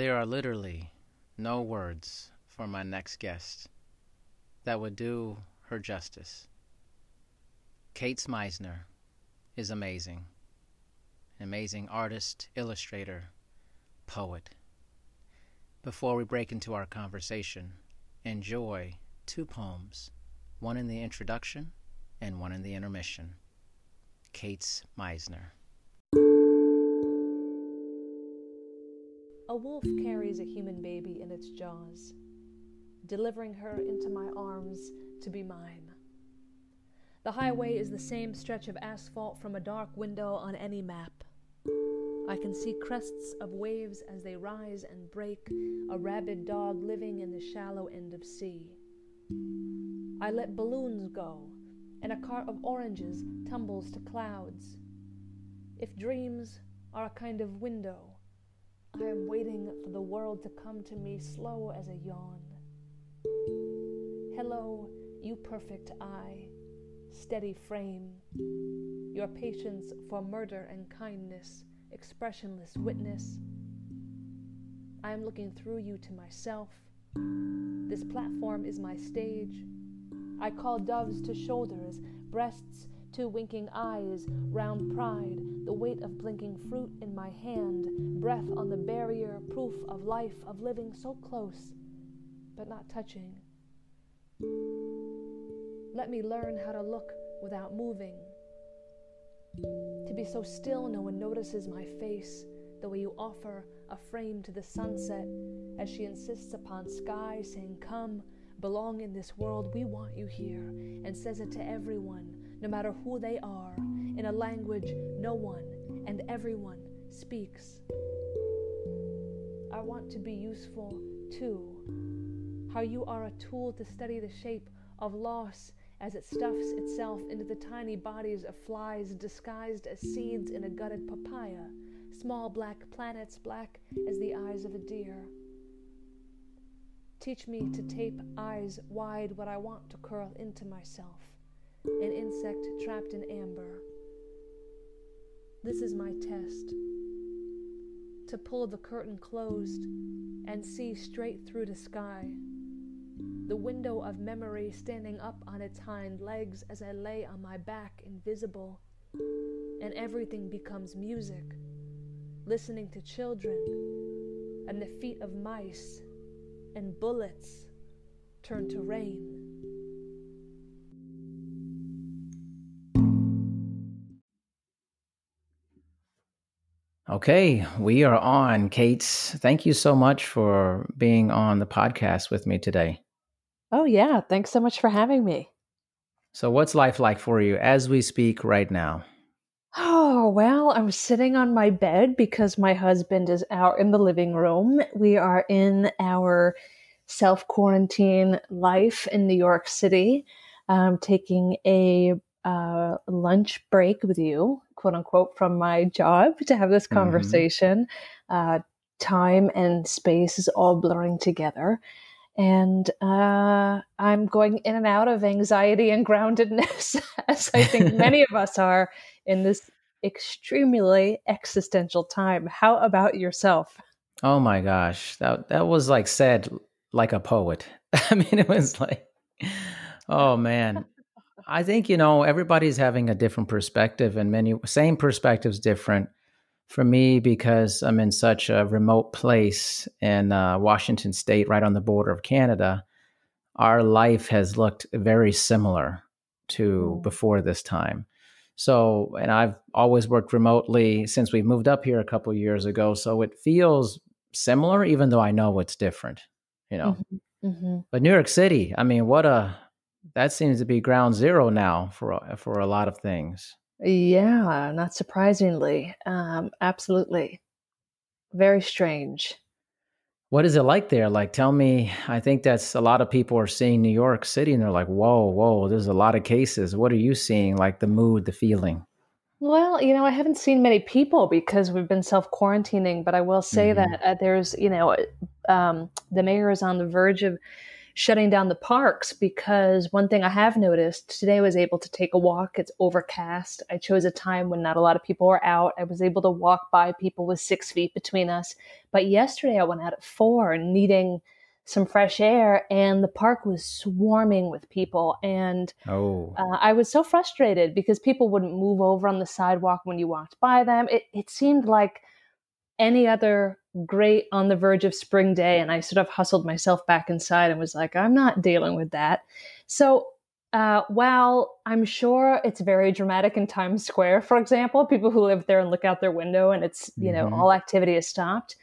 There are literally no words for my next guest that would do her justice. Caits Meissner is amazing. An amazing artist, illustrator, poet. Before we break into our conversation, enjoy two poems, one in the introduction and one in the intermission. Caits Meissner. A wolf carries a human baby in its jaws, delivering her into my arms to be mine. The highway is the same stretch of asphalt from a dark window on any map. I can see crests of waves as they rise and break, a rabid dog living in the shallow end of sea. I let balloons go, and a cart of oranges tumbles to clouds. If dreams are a kind of window, I am waiting for the world to come to me slow as a yawn. Hello, you perfect eye, steady frame, your patience for murder and kindness, expressionless witness. I am looking through you to myself. This platform is my stage. I call doves to shoulders, breasts two winking eyes, round pride, the weight of blinking fruit in my hand, breath on the barrier, proof of life, of living so close, but not touching. Let me learn how to look without moving. To be so still no one notices my face, the way you offer a frame to the sunset as she insists upon sky, saying, Come, belong in this world, we want you here, and says it to everyone no matter who they are, in a language no one and everyone speaks. I want to be useful too. How you are a tool to study the shape of loss as it stuffs itself into the tiny bodies of flies disguised as seeds in a gutted papaya, small black planets black as the eyes of a deer. Teach me to tape eyes wide what I want to curl into myself an insect trapped in amber. This is my test to pull the curtain closed and see straight through the sky. The window of memory standing up on its hind legs as I lay on my back, invisible, and everything becomes music. Listening to children and the feet of mice and bullets turn to rain. Okay, we are on. Kate, thank you so much for being on the podcast with me today. Oh, yeah. Thanks so much for having me. So, what's life like for you as we speak right now? Oh, well, I'm sitting on my bed because my husband is out in the living room. We are in our self quarantine life in New York City, um, taking a uh, lunch break with you, quote unquote, from my job to have this mm-hmm. conversation. Mm-hmm. Uh, time and space is all blurring together. And uh, I'm going in and out of anxiety and groundedness, as I think many of us are in this extremely existential time. How about yourself? Oh my gosh, that that was like said like a poet. I mean, it was like, oh man, I think you know everybody's having a different perspective, and many same perspectives different. For me, because I'm in such a remote place in uh, Washington State, right on the border of Canada, our life has looked very similar to mm. before this time. So, and I've always worked remotely since we moved up here a couple years ago. So it feels similar, even though I know it's different. You know, mm-hmm. Mm-hmm. but New York City, I mean, what a that seems to be ground zero now for for a lot of things. Yeah, not surprisingly. Um, absolutely. Very strange. What is it like there? Like, tell me. I think that's a lot of people are seeing New York City and they're like, whoa, whoa, there's a lot of cases. What are you seeing? Like the mood, the feeling? Well, you know, I haven't seen many people because we've been self quarantining, but I will say mm-hmm. that uh, there's, you know, um, the mayor is on the verge of shutting down the parks because one thing I have noticed today I was able to take a walk. It's overcast. I chose a time when not a lot of people were out. I was able to walk by people with six feet between us. But yesterday I went out at four needing some fresh air and the park was swarming with people and oh. uh, i was so frustrated because people wouldn't move over on the sidewalk when you walked by them it, it seemed like any other great on the verge of spring day and i sort of hustled myself back inside and was like i'm not dealing with that so uh, while i'm sure it's very dramatic in times square for example people who live there and look out their window and it's you know mm-hmm. all activity is stopped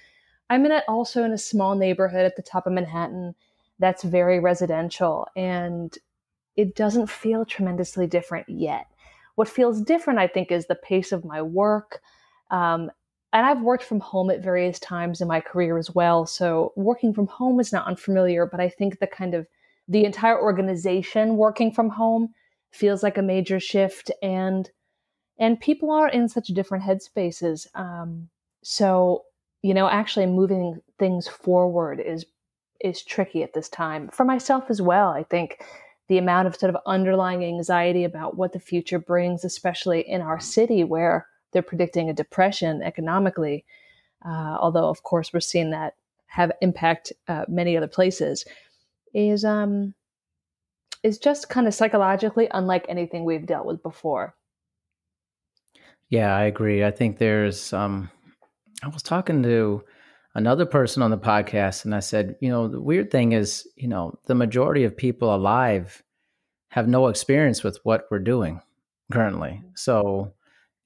i'm in it also in a small neighborhood at the top of manhattan that's very residential and it doesn't feel tremendously different yet what feels different i think is the pace of my work um, and I've worked from home at various times in my career as well. So working from home is not unfamiliar, but I think the kind of the entire organization working from home feels like a major shift and and people are in such different headspaces. Um, so you know, actually moving things forward is is tricky at this time for myself as well. I think the amount of sort of underlying anxiety about what the future brings, especially in our city where they're predicting a depression economically. Uh, although, of course, we're seeing that have impact uh, many other places. Is um is just kind of psychologically unlike anything we've dealt with before. Yeah, I agree. I think there's um I was talking to another person on the podcast and I said, you know, the weird thing is, you know, the majority of people alive have no experience with what we're doing currently. So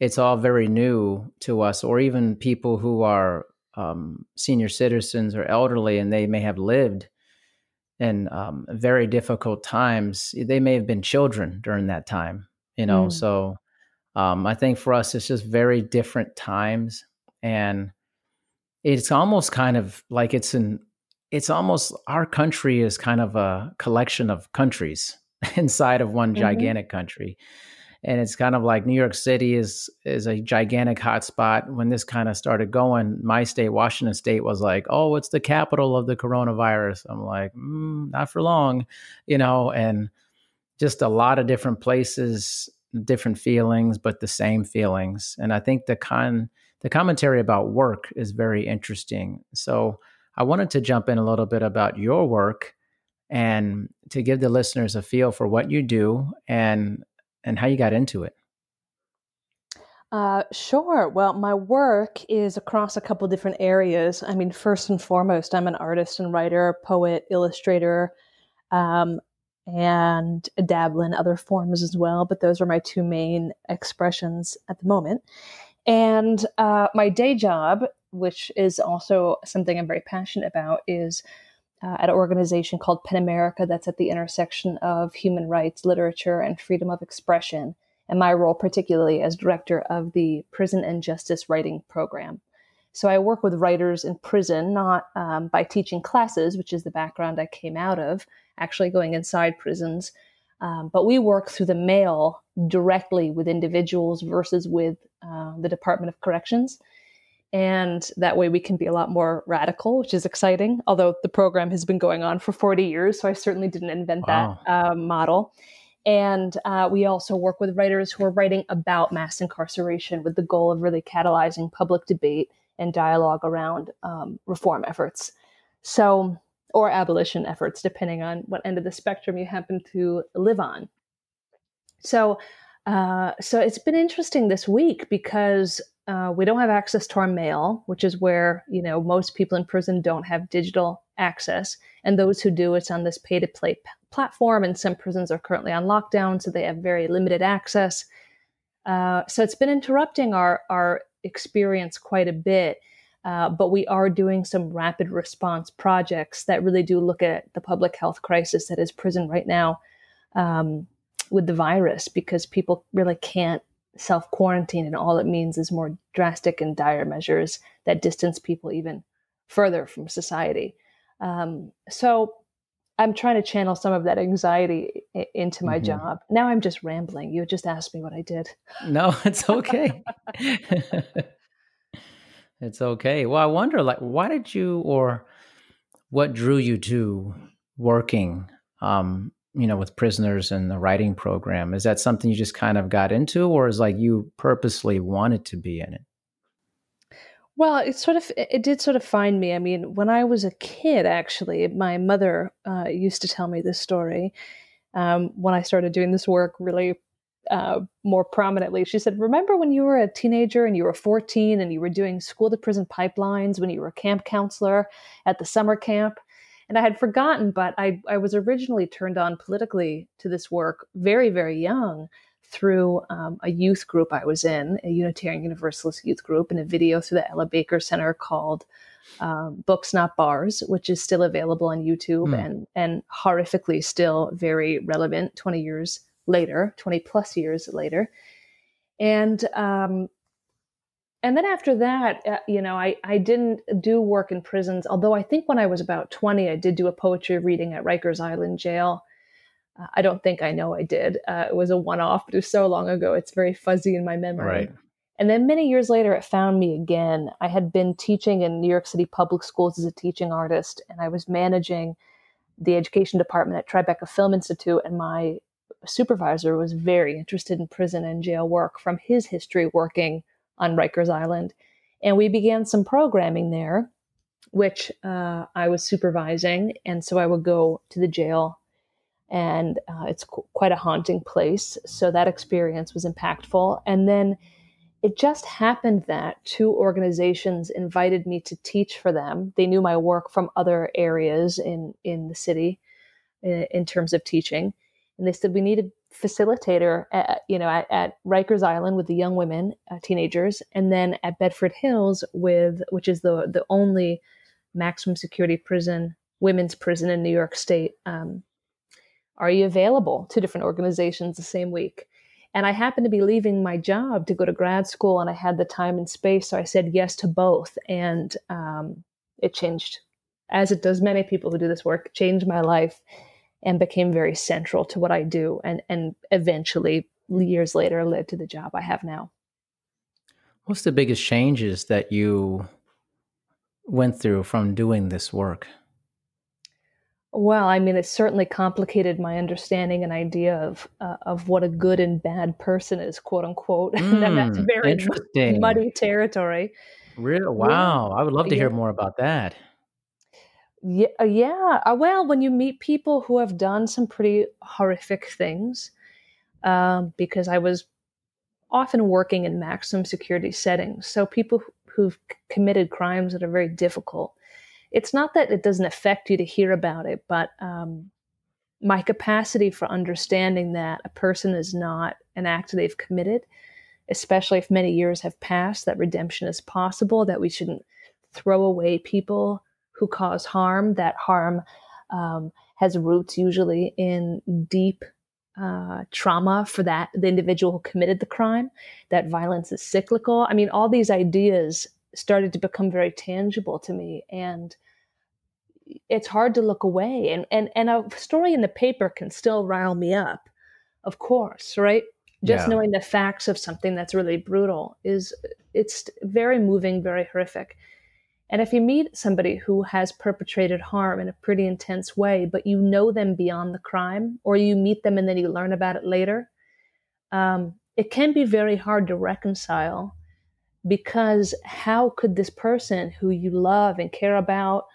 it's all very new to us, or even people who are um, senior citizens or elderly and they may have lived in um, very difficult times. They may have been children during that time, you know. Mm. So um, I think for us, it's just very different times, and it's almost kind of like it's an. It's almost our country is kind of a collection of countries inside of one mm-hmm. gigantic country and it's kind of like New York City is is a gigantic hotspot. When this kind of started going, my state, Washington State, was like, "Oh, it's the capital of the coronavirus." I'm like, mm, "Not for long," you know, and just a lot of different places, different feelings, but the same feelings. And I think the con the commentary about work is very interesting. So I wanted to jump in a little bit about your work and to give the listeners a feel for what you do and and how you got into it. Uh, sure. Well, my work is across a couple different areas. I mean, first and foremost, I'm an artist and writer, poet, illustrator, um, and dabble in other forms as well. But those are my two main expressions at the moment. And uh, my day job, which is also something I'm very passionate about, is uh, at an organization called PEN America that's at the intersection of human rights, literature, and freedom of expression. And my role, particularly as director of the Prison and Justice Writing Program. So I work with writers in prison, not um, by teaching classes, which is the background I came out of, actually going inside prisons. Um, but we work through the mail directly with individuals versus with uh, the Department of Corrections and that way we can be a lot more radical which is exciting although the program has been going on for 40 years so i certainly didn't invent wow. that uh, model. And uh, we also work with writers who are writing about mass incarceration with the goal of really catalyzing public debate and dialogue around um, reform efforts. So or abolition efforts depending on what end of the spectrum you happen to live on. So uh, so it's been interesting this week because uh, we don't have access to our mail, which is where you know most people in prison don't have digital access, and those who do, it's on this pay-to-play p- platform. And some prisons are currently on lockdown, so they have very limited access. Uh, so it's been interrupting our our experience quite a bit. Uh, but we are doing some rapid response projects that really do look at the public health crisis that is prison right now um, with the virus because people really can't self quarantine, and all it means is more drastic and dire measures that distance people even further from society. Um, so I'm trying to channel some of that anxiety I- into my mm-hmm. job. Now I'm just rambling. You just asked me what I did. No, it's okay. it's okay. Well, I wonder, like, why did you or what drew you to working, um, you know, with prisoners and the writing program? Is that something you just kind of got into, or is like you purposely wanted to be in it? Well, it sort of it did sort of find me. I mean, when I was a kid, actually, my mother uh, used to tell me this story um, when I started doing this work really uh, more prominently. She said, "Remember when you were a teenager and you were 14 and you were doing school to prison pipelines when you were a camp counselor at the summer camp?" And I had forgotten, but I, I was originally turned on politically to this work very, very young through um, a youth group I was in, a Unitarian Universalist youth group, and a video through the Ella Baker Center called um, Books Not Bars, which is still available on YouTube mm. and and horrifically still very relevant 20 years later, 20 plus years later. And um, and then after that, uh, you know, I, I didn't do work in prisons, although I think when I was about 20, I did do a poetry reading at Rikers Island Jail uh, I don't think I know I did. Uh, it was a one off, but it was so long ago. It's very fuzzy in my memory. Right. And then many years later, it found me again. I had been teaching in New York City public schools as a teaching artist, and I was managing the education department at Tribeca Film Institute. And my supervisor was very interested in prison and jail work from his history working on Rikers Island. And we began some programming there, which uh, I was supervising. And so I would go to the jail and uh, it's qu- quite a haunting place. So that experience was impactful. And then it just happened that two organizations invited me to teach for them. They knew my work from other areas in in the city, in, in terms of teaching, and they said we need facilitator, at, you know, at, at, Rikers Island with the young women, uh, teenagers, and then at Bedford Hills with, which is the the only maximum security prison, women's prison in New York State. Um, are you available to different organizations the same week? And I happened to be leaving my job to go to grad school, and I had the time and space, so I said yes to both, and um, it changed, as it does many people who do this work, changed my life, and became very central to what I do, and and eventually, years later, led to the job I have now. What's the biggest changes that you went through from doing this work? Well, I mean, it certainly complicated my understanding and idea of uh, of what a good and bad person is, quote unquote. Mm, and that's very interesting. muddy territory. Real wow! Yeah. I would love to hear more about that. Yeah, uh, yeah. Uh, well, when you meet people who have done some pretty horrific things, um, because I was often working in maximum security settings, so people who've committed crimes that are very difficult it's not that it doesn't affect you to hear about it, but um, my capacity for understanding that a person is not an act they've committed, especially if many years have passed, that redemption is possible, that we shouldn't throw away people who cause harm, that harm um, has roots usually in deep uh, trauma for that the individual who committed the crime that violence is cyclical. I mean all these ideas started to become very tangible to me and it's hard to look away and and and a story in the paper can still rile me up of course right? Just yeah. knowing the facts of something that's really brutal is it's very moving very horrific and if you meet somebody who has perpetrated harm in a pretty intense way but you know them beyond the crime or you meet them and then you learn about it later um, it can be very hard to reconcile because how could this person who you love and care about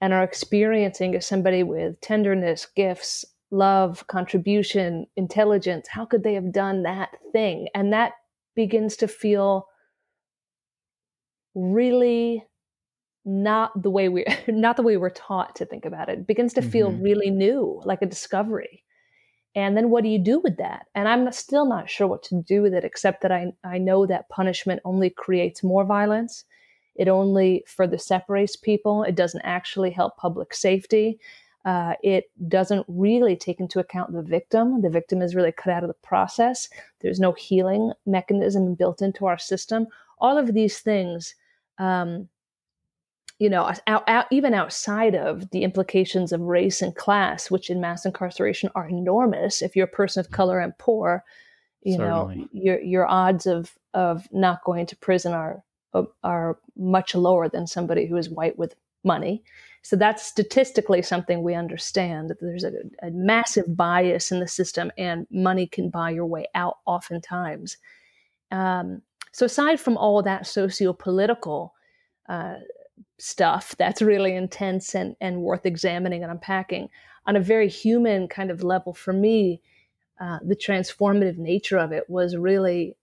and are experiencing as somebody with tenderness, gifts, love, contribution, intelligence, how could they have done that thing? And that begins to feel really not the way we not the way we're taught to think about it. it begins to feel mm-hmm. really new, like a discovery. And then what do you do with that? And I'm still not sure what to do with it, except that I, I know that punishment only creates more violence. It only further separates people. It doesn't actually help public safety. Uh, it doesn't really take into account the victim. The victim is really cut out of the process. There's no healing mechanism built into our system. All of these things, um, you know, out, out, even outside of the implications of race and class, which in mass incarceration are enormous. If you're a person of color and poor, you Certainly. know, your your odds of of not going to prison are uh, are much lower than somebody who is white with money. So that's statistically something we understand that there's a, a, massive bias in the system, and money can buy your way out oftentimes. Um, so aside from all that socio-political uh, stuff that's really intense and, and worth examining and unpacking, on a very human kind of level, for me, uh, the transformative nature of it was really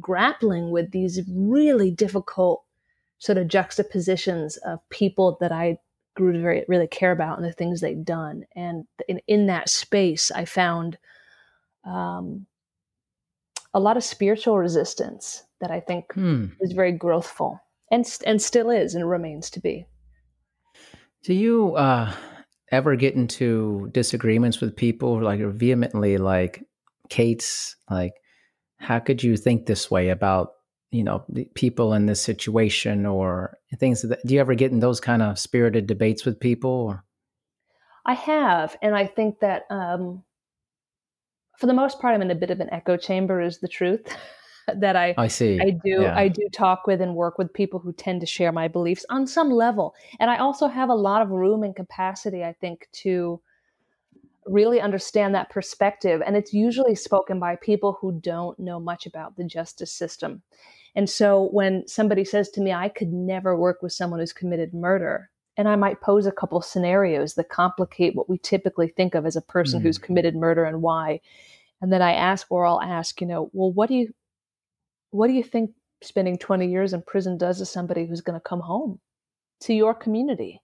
grappling with these really difficult sort of juxtapositions of people that I grew to very, really care about and the things they'd done. And in, in that space, I found um, a lot of spiritual resistance that I think hmm. was very growthful and, and still is and remains to be. Do you uh, ever get into disagreements with people like vehemently like Kate's like how could you think this way about you know people in this situation or things that do you ever get in those kind of spirited debates with people or i have and i think that um, for the most part i'm in a bit of an echo chamber is the truth that i i see i do yeah. i do talk with and work with people who tend to share my beliefs on some level and i also have a lot of room and capacity i think to really understand that perspective. And it's usually spoken by people who don't know much about the justice system. And so when somebody says to me, I could never work with someone who's committed murder, and I might pose a couple scenarios that complicate what we typically think of as a person mm-hmm. who's committed murder and why. And then I ask, or I'll ask, you know, well, what do you, what do you think spending 20 years in prison does to somebody who's going to come home to your community?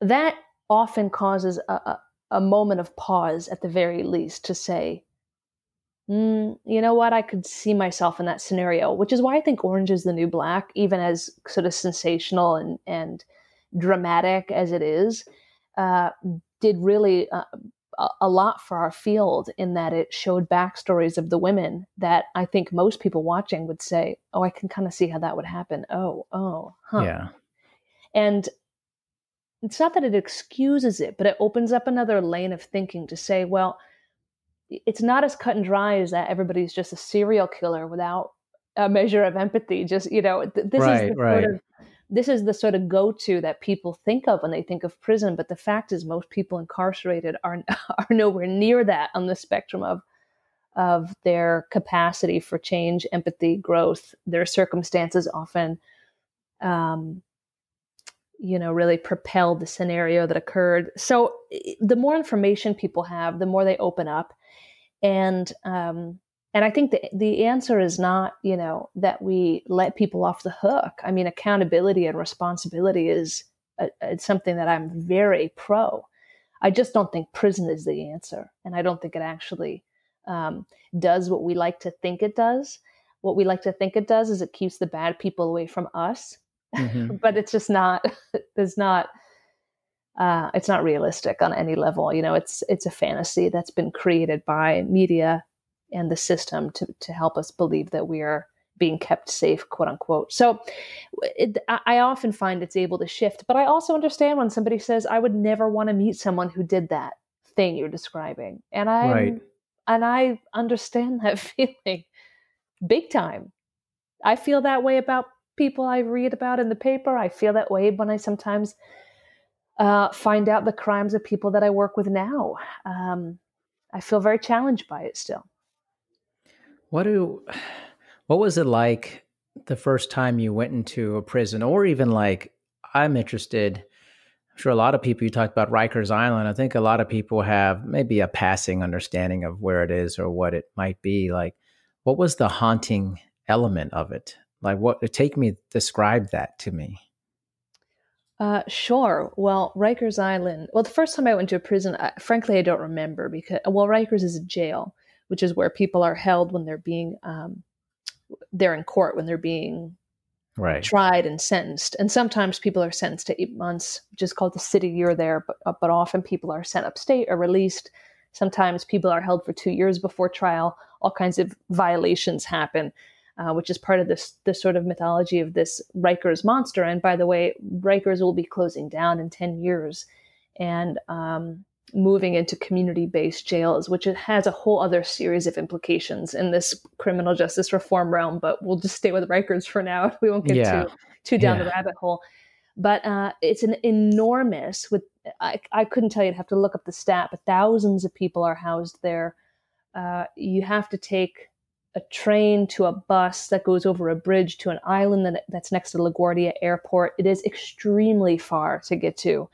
That often causes a, a, a moment of pause at the very least to say, mm, you know what, I could see myself in that scenario, which is why I think Orange is the New Black, even as sort of sensational and, and dramatic as it is, uh, did really uh, a lot for our field in that it showed backstories of the women that I think most people watching would say, oh, I can kind of see how that would happen. Oh, oh, huh. Yeah. And it's not that it excuses it, but it opens up another lane of thinking to say, well, it's not as cut and dry as that everybody's just a serial killer without a measure of empathy. Just, you know, th- this right, is the right. sort of this is the sort of go-to that people think of when they think of prison but the fact is most people incarcerated are are nowhere near that on the spectrum of of their capacity for change empathy growth. Their circumstances often um, you know really propel the scenario that occurred. So the more information people have the more they open up. And um and i think the the answer is not you know that we let people off the hook. I mean accountability and responsibility is a, it's something that i'm very pro. I just don't think prison is the answer. And i don't think it actually um, does what we like to think it does. What we like to think it does is it keeps the bad people away from us. Mm-hmm. but it's just not there's not uh, it's not realistic on any level. You know it's it's a fantasy that's been created by media and the system to to help us believe that we are being kept safe quote unquote so it, i often find it's able to shift but i also understand when somebody says i would never want to meet someone who did that thing you're describing and i right. and i understand that feeling big time i feel that way about people I read about in the paper. I feel that way when I sometimes uh, find out the crimes of people that I work with now. Um, I feel very challenged by it still. What do what was it like the first time you went into a prison, or even like I'm interested. I'm sure a lot of people you talked about Rikers Island. I think a lot of people have maybe a passing understanding of where it is or what it might be. Like, what was the haunting element of it? Like, what? Take me, describe that to me. Uh, sure. Well, Rikers Island. Well, the first time I went to a prison, I, frankly, I don't remember because well, Rikers is a jail, which is where people are held when they're being um, they're in court when they're being right. tried and sentenced. And sometimes people are sentenced to eight months, which is called the city year there. But uh, but often people are sent upstate or released. Sometimes people are held for two years before trial. All kinds of violations happen uh, which is part of this this sort of mythology of this Rikers monster. And by the way, Rikers will be closing down in ten years, and um, moving into community based jails, which it has a whole other series of implications in this criminal justice reform realm. But we'll just stay with Rikers for now. We won't get yeah. too too down yeah. the rabbit hole. But uh, it's an enormous. With I, I couldn't tell you. I'd have to look up the stat, but thousands of people are housed there. Uh, you have to take a train to a bus that goes over a bridge to an island that, that's next to LaGuardia Airport. It is extremely far to get to.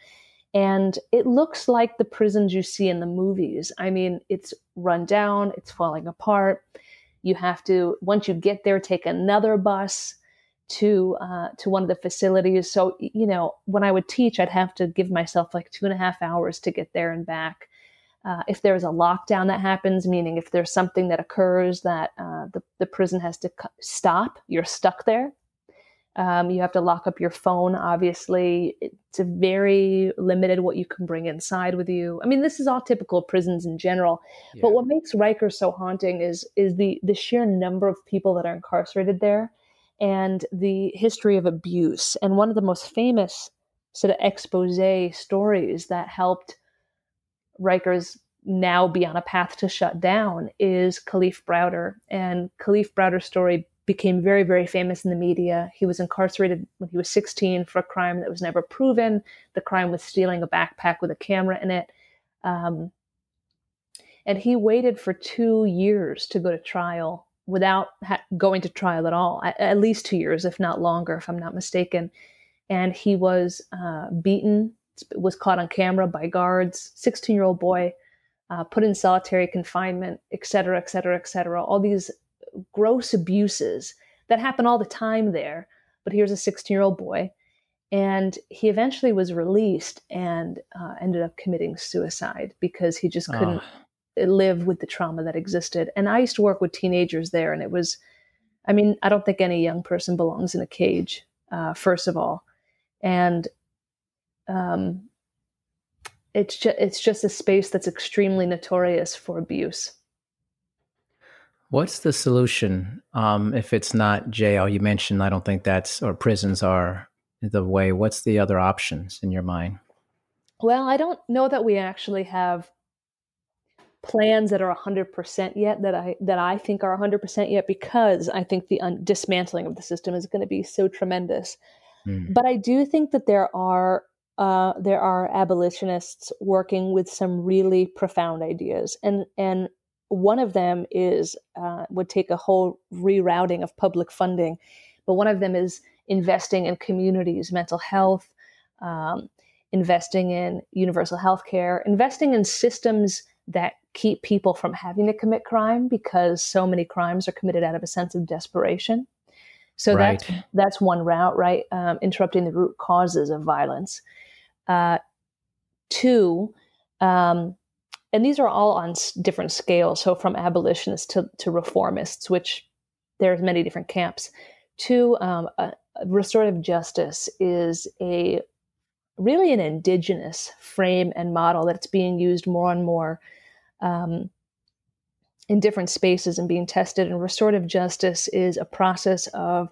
And it looks like the prisons you see in the movies. I mean, it's run down, it's falling apart. You have to, once you get there, take another bus to uh, to one of the facilities. So, you know, when I would teach, I'd have to give myself like two and a half hours to get there and back. Uh, if there's a lockdown that happens, meaning if there's something that occurs that uh, the, the prison has to stop, you're stuck there. Um, you have to lock up your phone, obviously. It's a very limited what you can bring inside with you. I mean, this is all typical of prisons in general. Yeah. But what makes Rikers so haunting is is the the sheer number of people that are incarcerated there and the history of abuse. And one of the most famous sort of expose stories that helped Rikers now be on a path to shut down is Kalief Browder. And Kalief Browder's story became very, very famous in the media. He was incarcerated when he was 16 for a crime that was never proven. The crime was stealing a backpack with a camera in it. Um, and he waited for two years to go to trial without ha- going to trial at all, at, at, least two years, if not longer, if I'm not mistaken. And he was uh, beaten, was caught on camera by guards, 16 year old boy, uh, put in solitary confinement, et cetera, et cetera, et cetera. All these gross abuses that happen all the time there. But here's a 16 year old boy. And he eventually was released and uh, ended up committing suicide because he just couldn't oh. live with the trauma that existed. And I used to work with teenagers there, and it was, I mean, I don't think any young person belongs in a cage, uh, first of all. And um, it's just it's just a space that's extremely notorious for abuse. What's the solution um, if it's not jail? You mentioned I don't think that's or prisons are the way. What's the other options in your mind? Well, I don't know that we actually have plans that are 100% yet that I that I think are 100% yet because I think the un- dismantling of the system is going to be so tremendous. Mm. But I do think that there are uh, there are abolitionists working with some really profound ideas, and and one of them is uh, would take a whole rerouting of public funding, but one of them is investing in communities, mental health, um, investing in universal health care, investing in systems that keep people from having to commit crime because so many crimes are committed out of a sense of desperation. So right. that's that's one route, right? Um, interrupting the root causes of violence. Uh, two, um, and these are all on different scales. So from abolitionists to, to reformists, which there's many different camps. to um, uh, restorative justice is a really an indigenous frame and model that's being used more and more um, in different spaces and being tested. And restorative justice is a process of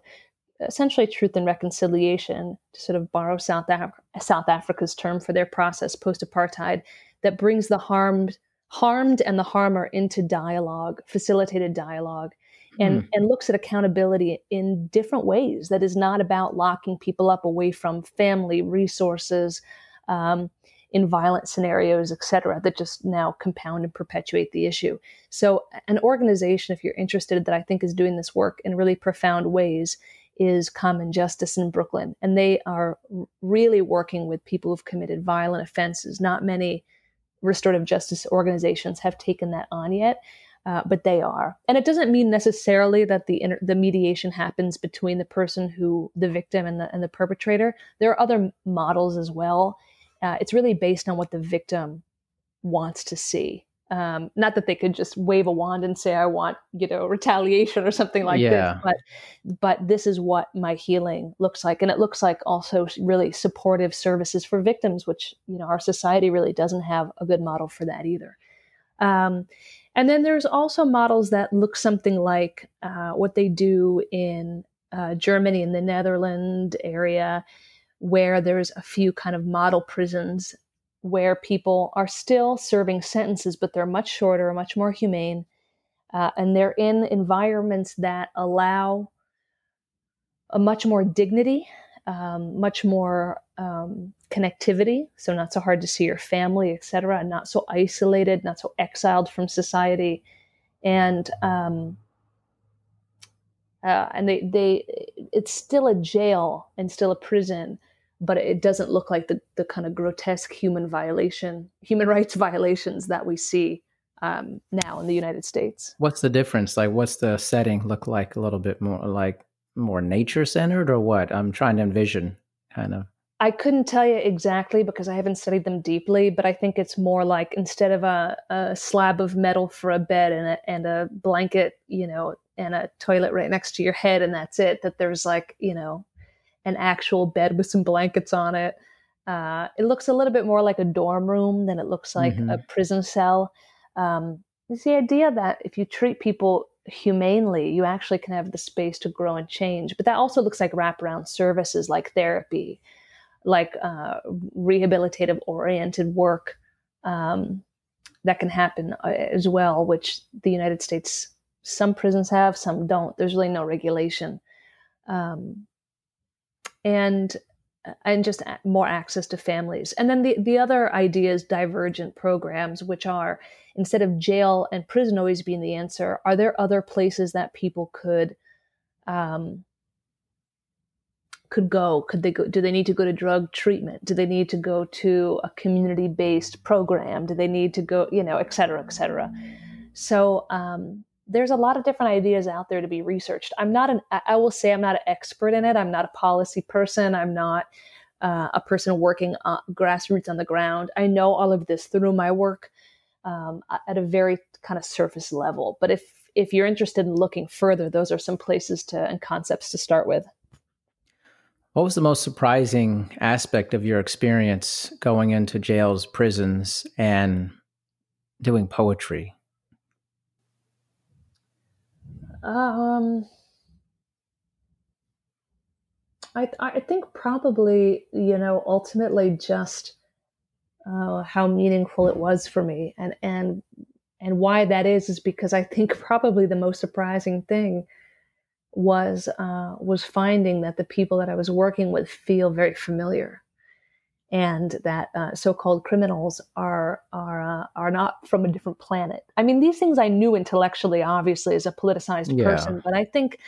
essentially truth and reconciliation, to sort of borrow South, Af- South Africa's term for their process post apartheid, that brings the harmed, harmed and the harmer into dialogue, facilitated dialogue, and, mm. and looks at accountability in different ways. That is not about locking people up away from family, resources, um, in violent scenarios, et cetera, that just now compound and perpetuate the issue. So, an organization, if you're interested, that I think is doing this work in really profound ways is Common Justice in Brooklyn. And they are really working with people who've committed violent offenses. Not many restorative justice organizations have taken that on yet. Uh, but they are, and it doesn't mean necessarily that the inter- the mediation happens between the person who the victim and the and the perpetrator. There are other models as well. Uh, it's really based on what the victim wants to see. Um, not that they could just wave a wand and say, "I want you know retaliation" or something like yeah. this, but but this is what my healing looks like, and it looks like also really supportive services for victims, which you know our society really doesn't have a good model for that either. Um, and then there's also models that look something like uh, what they do in uh, Germany and the Netherlands area, where there's a few kind of model prisons where people are still serving sentences, but they're much shorter, much more humane, uh, and they're in environments that allow a much more dignity, um, much more um, connectivity. So not so hard to see your family, etc. Not so isolated, not so exiled from society, and um, uh, and they they it's still a jail and still a prison, but it doesn't look like the the kind of grotesque human violation, human rights violations that we see um, now in the United States. What's the difference? Like, what's the setting look like? A little bit more like more nature centered, or what? I'm trying to envision, kind of. I couldn't tell you exactly because I haven't studied them deeply, but I think it's more like instead of a, a slab of metal for a bed and a, and a blanket, you know, and a toilet right next to your head, and that's it, that there's like, you know, an actual bed with some blankets on it. Uh, it looks a little bit more like a dorm room than it looks like mm-hmm. a prison cell. Um, it's the idea that if you treat people humanely, you actually can have the space to grow and change. But that also looks like wraparound services like therapy, like uh, rehabilitative oriented work um, that can happen uh, as well, which the United States, some prisons have, some don't. There's really no regulation. Um, and and just more access to families. And then the, the other idea is divergent programs, which are instead of jail and prison always being the answer, are there other places that people could um, could go? Could they go? Do they need to go to drug treatment? Do they need to go to a community based program? Do they need to go, you know, et cetera, et cetera? So um, there's a lot of different ideas out there to be researched. I'm not an, I will say I'm not an expert in it. I'm not a policy person. I'm not uh, a person working on grassroots on the ground. I know all of this through my work um, at a very kind of surface level. But if if you're interested in looking further, those are some places to and concepts to start with. What was the most surprising aspect of your experience going into jails, prisons, and doing poetry? Um, I I think probably you know ultimately just uh, how meaningful it was for me, and and and why that is is because I think probably the most surprising thing was uh, was finding that the people that I was working with feel very familiar and that uh, so-called criminals are are uh, are not from a different planet. I mean, these things I knew intellectually, obviously, as a politicized yeah. person, but I think,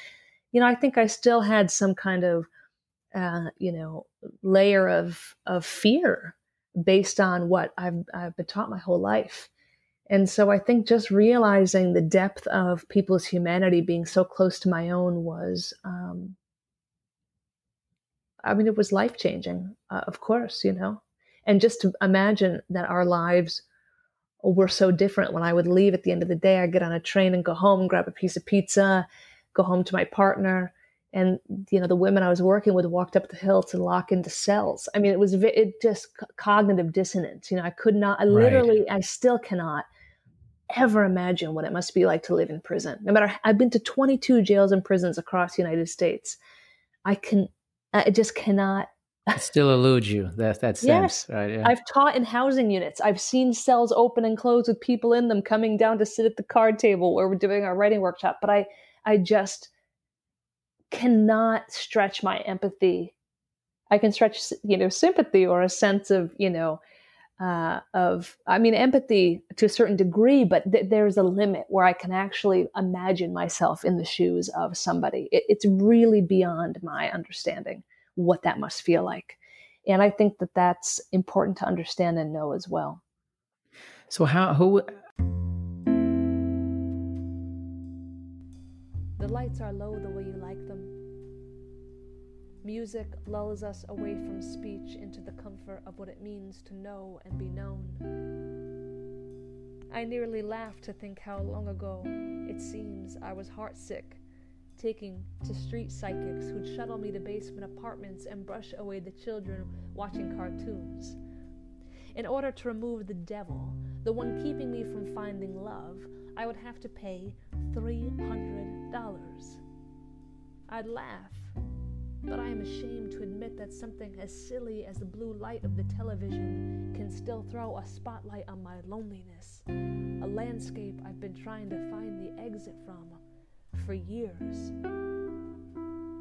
you know, I think I still had some kind of, uh, you know, layer of of fear based on what I've I've been taught my whole life. And so I think just realizing the depth of people's humanity being so close to my own was um, I mean, it was life changing, uh, of course, you know. And just to imagine that our lives were so different. When I would leave at the end of the day, I'd get on a train and go home, grab a piece of pizza, go home to my partner. And, you know, the women I was working with walked up the hill to lock into cells. I mean, it was it just cognitive dissonance. You know, I could not, I literally, right. I still cannot ever imagine what it must be like to live in prison. No matter, I've been to 22 jails and prisons across the United States. I can it just cannot. it still eludes you. That that sense, yes. right? Yeah. I've taught in housing units. I've seen cells open and close with people in them coming down to sit at the card table where we're doing our writing workshop. But I, I just cannot stretch my empathy. I can stretch, you know, sympathy or a sense of, you know, uh, of i mean empathy to a certain degree but th- there's a limit where i can actually imagine myself in the shoes of somebody. It, it's really beyond my understanding what that must feel like. And i think that that's important to understand and know as well. So how who the lights are low the way you like them Music lulls us away from speech into the comfort of what it means to know and be known. I nearly laugh to think how long ago it seems I was heartsick, taking to street psychics who'd shuttle me to basement apartments and brush away the children watching cartoons. In order to remove the devil, the one keeping me from finding love, I would have to pay $300. I'd laugh but I am ashamed to admit that something as silly as the blue light of the television can still throw a spotlight on my loneliness, a landscape I've been trying to find the exit from for years.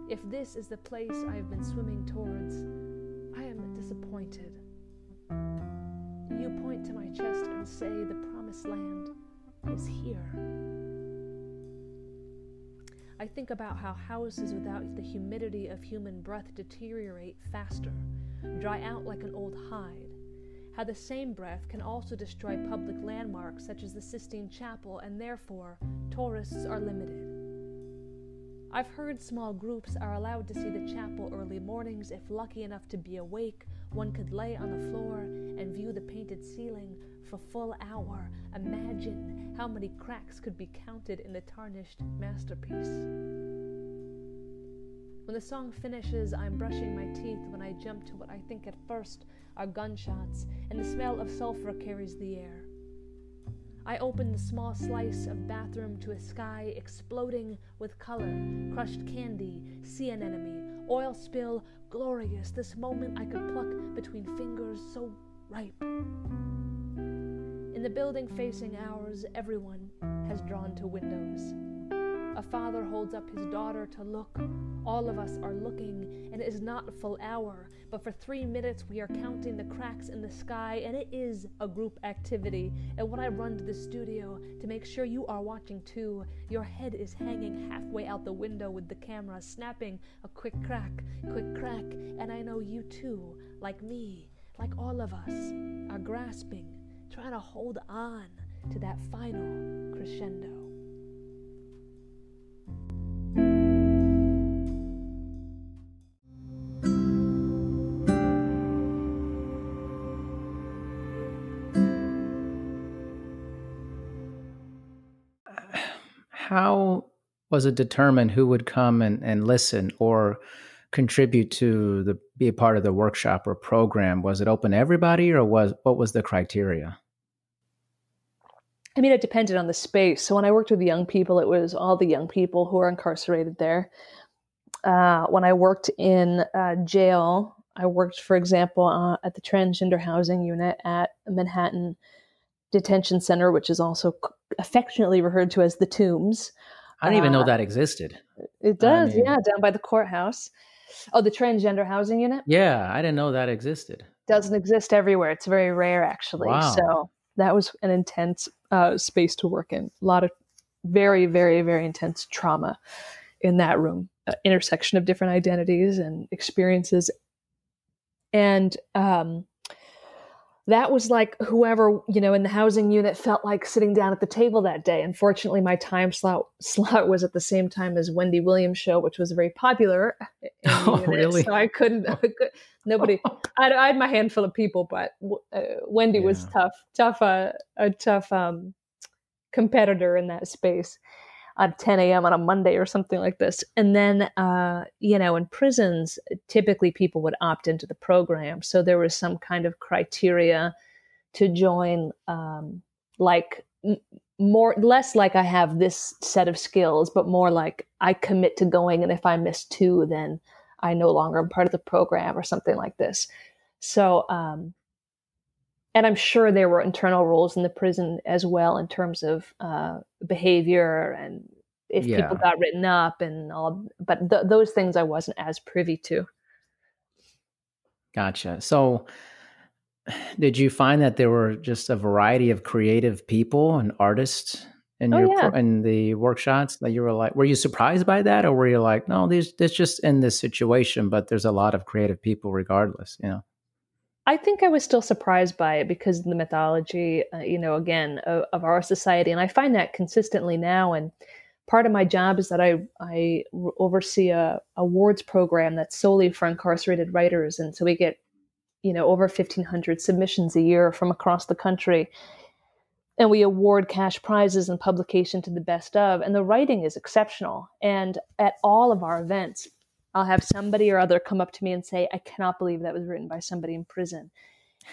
If this is the place I have been swimming towards, I am disappointed. You point to my chest and say the promised land is here. I think about how houses without the humidity of human breath deteriorate faster, dry out like an old hide. How the same breath can also destroy public landmarks such as the Sistine Chapel, and therefore tourists are limited. I've heard small groups are allowed to see the chapel early mornings if lucky enough to be awake. One could lay on the floor and view the painted ceiling for full hour. Imagine how many cracks could be counted in the tarnished masterpiece. When the song finishes, I'm brushing my teeth when I jump to what I think at first are gunshots, and the smell of sulfur carries the air. I open the small slice of bathroom to a sky exploding with color, crushed candy, sea anemone, oil spill, glorious, this moment I could pluck between fingers so ripe. The building facing ours, everyone has drawn to windows. A father holds up his daughter to look. All of us are looking, and it is not a full hour, but for three minutes we are counting the cracks in the sky, and it is a group activity. And when I run to the studio to make sure you are watching too, your head is hanging halfway out the window with the camera, snapping a quick crack, quick crack, and I know you too, like me, like all of us, are grasping, trying to hold on to that final crescendo. how was it determined who would come and, and listen or contribute to the be a part of the workshop or program? Was it open to everybody or was what was the criteria? I mean, it depended on the space. So when I worked with young people, it was all the young people who are incarcerated there. Uh, when I worked in uh, jail, I worked, for example, uh, at the transgender housing unit at Manhattan Detention Center, which is also affectionately referred to as the Tombs. I didn't even know uh, that existed. It does, I mean, yeah, down by the courthouse. Oh, the transgender housing unit? Yeah, I didn't know that existed. Doesn't exist everywhere. It's very rare, actually. Wow. So that was an intense uh, space to work in. A lot of very, very, very intense trauma in that room. Uh, intersection of different identities and experiences. And um, that was like whoever you know in the housing unit felt like sitting down at the table that day. Unfortunately my time slot slot was at the same time as wendy williams show which was very popular oh unit, really? so i couldn't I could, nobody I, I, had my handful of people but uh, wendy yeah. was tough tough uh, a tough um, competitor in that space at 10 a.m. on a Monday or something like this. And then, uh, you know, in prisons, typically people would opt into the program. So there was some kind of criteria to join, um, like more, less like I have this set of skills, but more like I commit to going. And if I miss two, then I no longer am part of the program or something like this. So, um, and I'm sure there were internal rules in the prison as well in terms of uh, behavior and if yeah. people got written up and all. But th- those things I wasn't as privy to. Gotcha. So, did you find that there were just a variety of creative people and artists in oh, your yeah. in the workshops that you were like? Were you surprised by that, or were you like, no, there's there's just in this situation, but there's a lot of creative people regardless, you know? I think I was still surprised by it because of the mythology, uh, you know, again, of, of, our society. And I find that consistently now. And part of my job is that I, I oversee a awards program that's solely for incarcerated writers. And so we get, you know, over 1,500 submissions a year from across the country. And we award cash prizes and publication to the best of. And the writing is exceptional. And at all of our events, I'll have somebody or other come up to me and say, I cannot believe that was written by somebody in prison.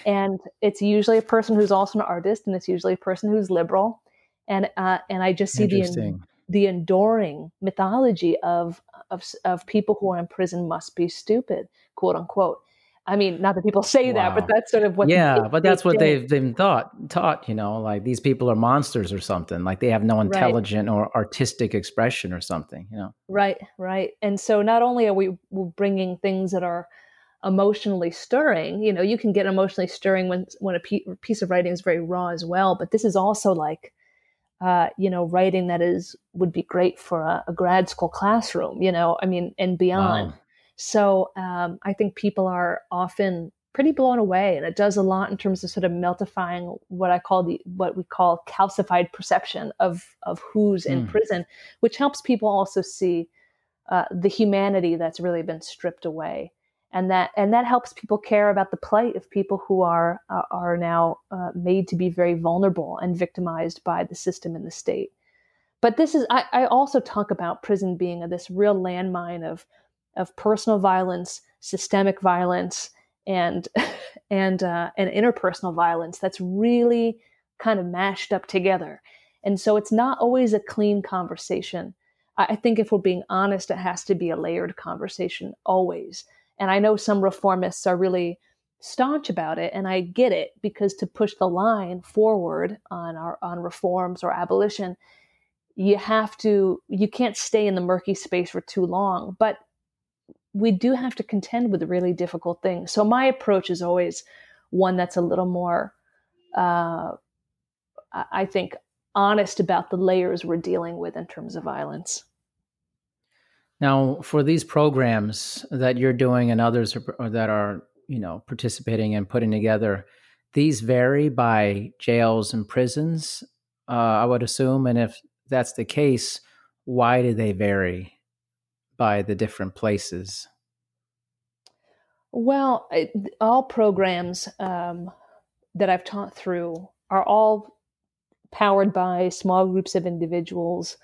And it's usually a person who's also an artist, and it's usually a person who's liberal. And uh, and I just see the the enduring mythology of of of people who are in prison must be stupid, quote unquote. I mean, not that people say wow. that, but that's sort of what. Yeah, they, but that's they what they've been taught. Taught, you know, like these people are monsters or something. Like they have no intelligent right. or artistic expression or something. You know. Right, right. And so not only are we bringing things that are emotionally stirring, you know, you can get emotionally stirring when when a piece of writing is very raw as well. But this is also like, uh, you know, writing that is would be great for a, a grad school classroom. You know, I mean, and beyond. Wow so um, I think people are often pretty blown away, and it does a lot in terms of sort of meltifying what I call the what we call calcified perception of of who's mm. in hmm. prison, which helps people also see uh, the humanity that's really been stripped away, and that and that helps people care about the plight of people who are uh, are now uh, made to be very vulnerable and victimized by the system and the state. But this is I, I also talk about prison being a, this real landmine of of personal violence, systemic violence, and and uh, and interpersonal violence that's really kind of mashed up together. And so it's not always a clean conversation. I think if we're being honest, it has to be a layered conversation always. And I know some reformists are really staunch about it, and I get it because to push the line forward on our on reforms or abolition, you have to you can't stay in the murky space for too long. But we do have to contend with really difficult things. So my approach is always one that's a little more, uh, I think, honest about the layers we're dealing with in terms of violence. Now, for these programs that you're doing and others are, that are, you know, participating and putting together, these vary by jails and prisons, uh, I would assume. And if that's the case, why do they vary? By the different places? Well, all programs um, that I've taught through are all powered by small groups of individuals,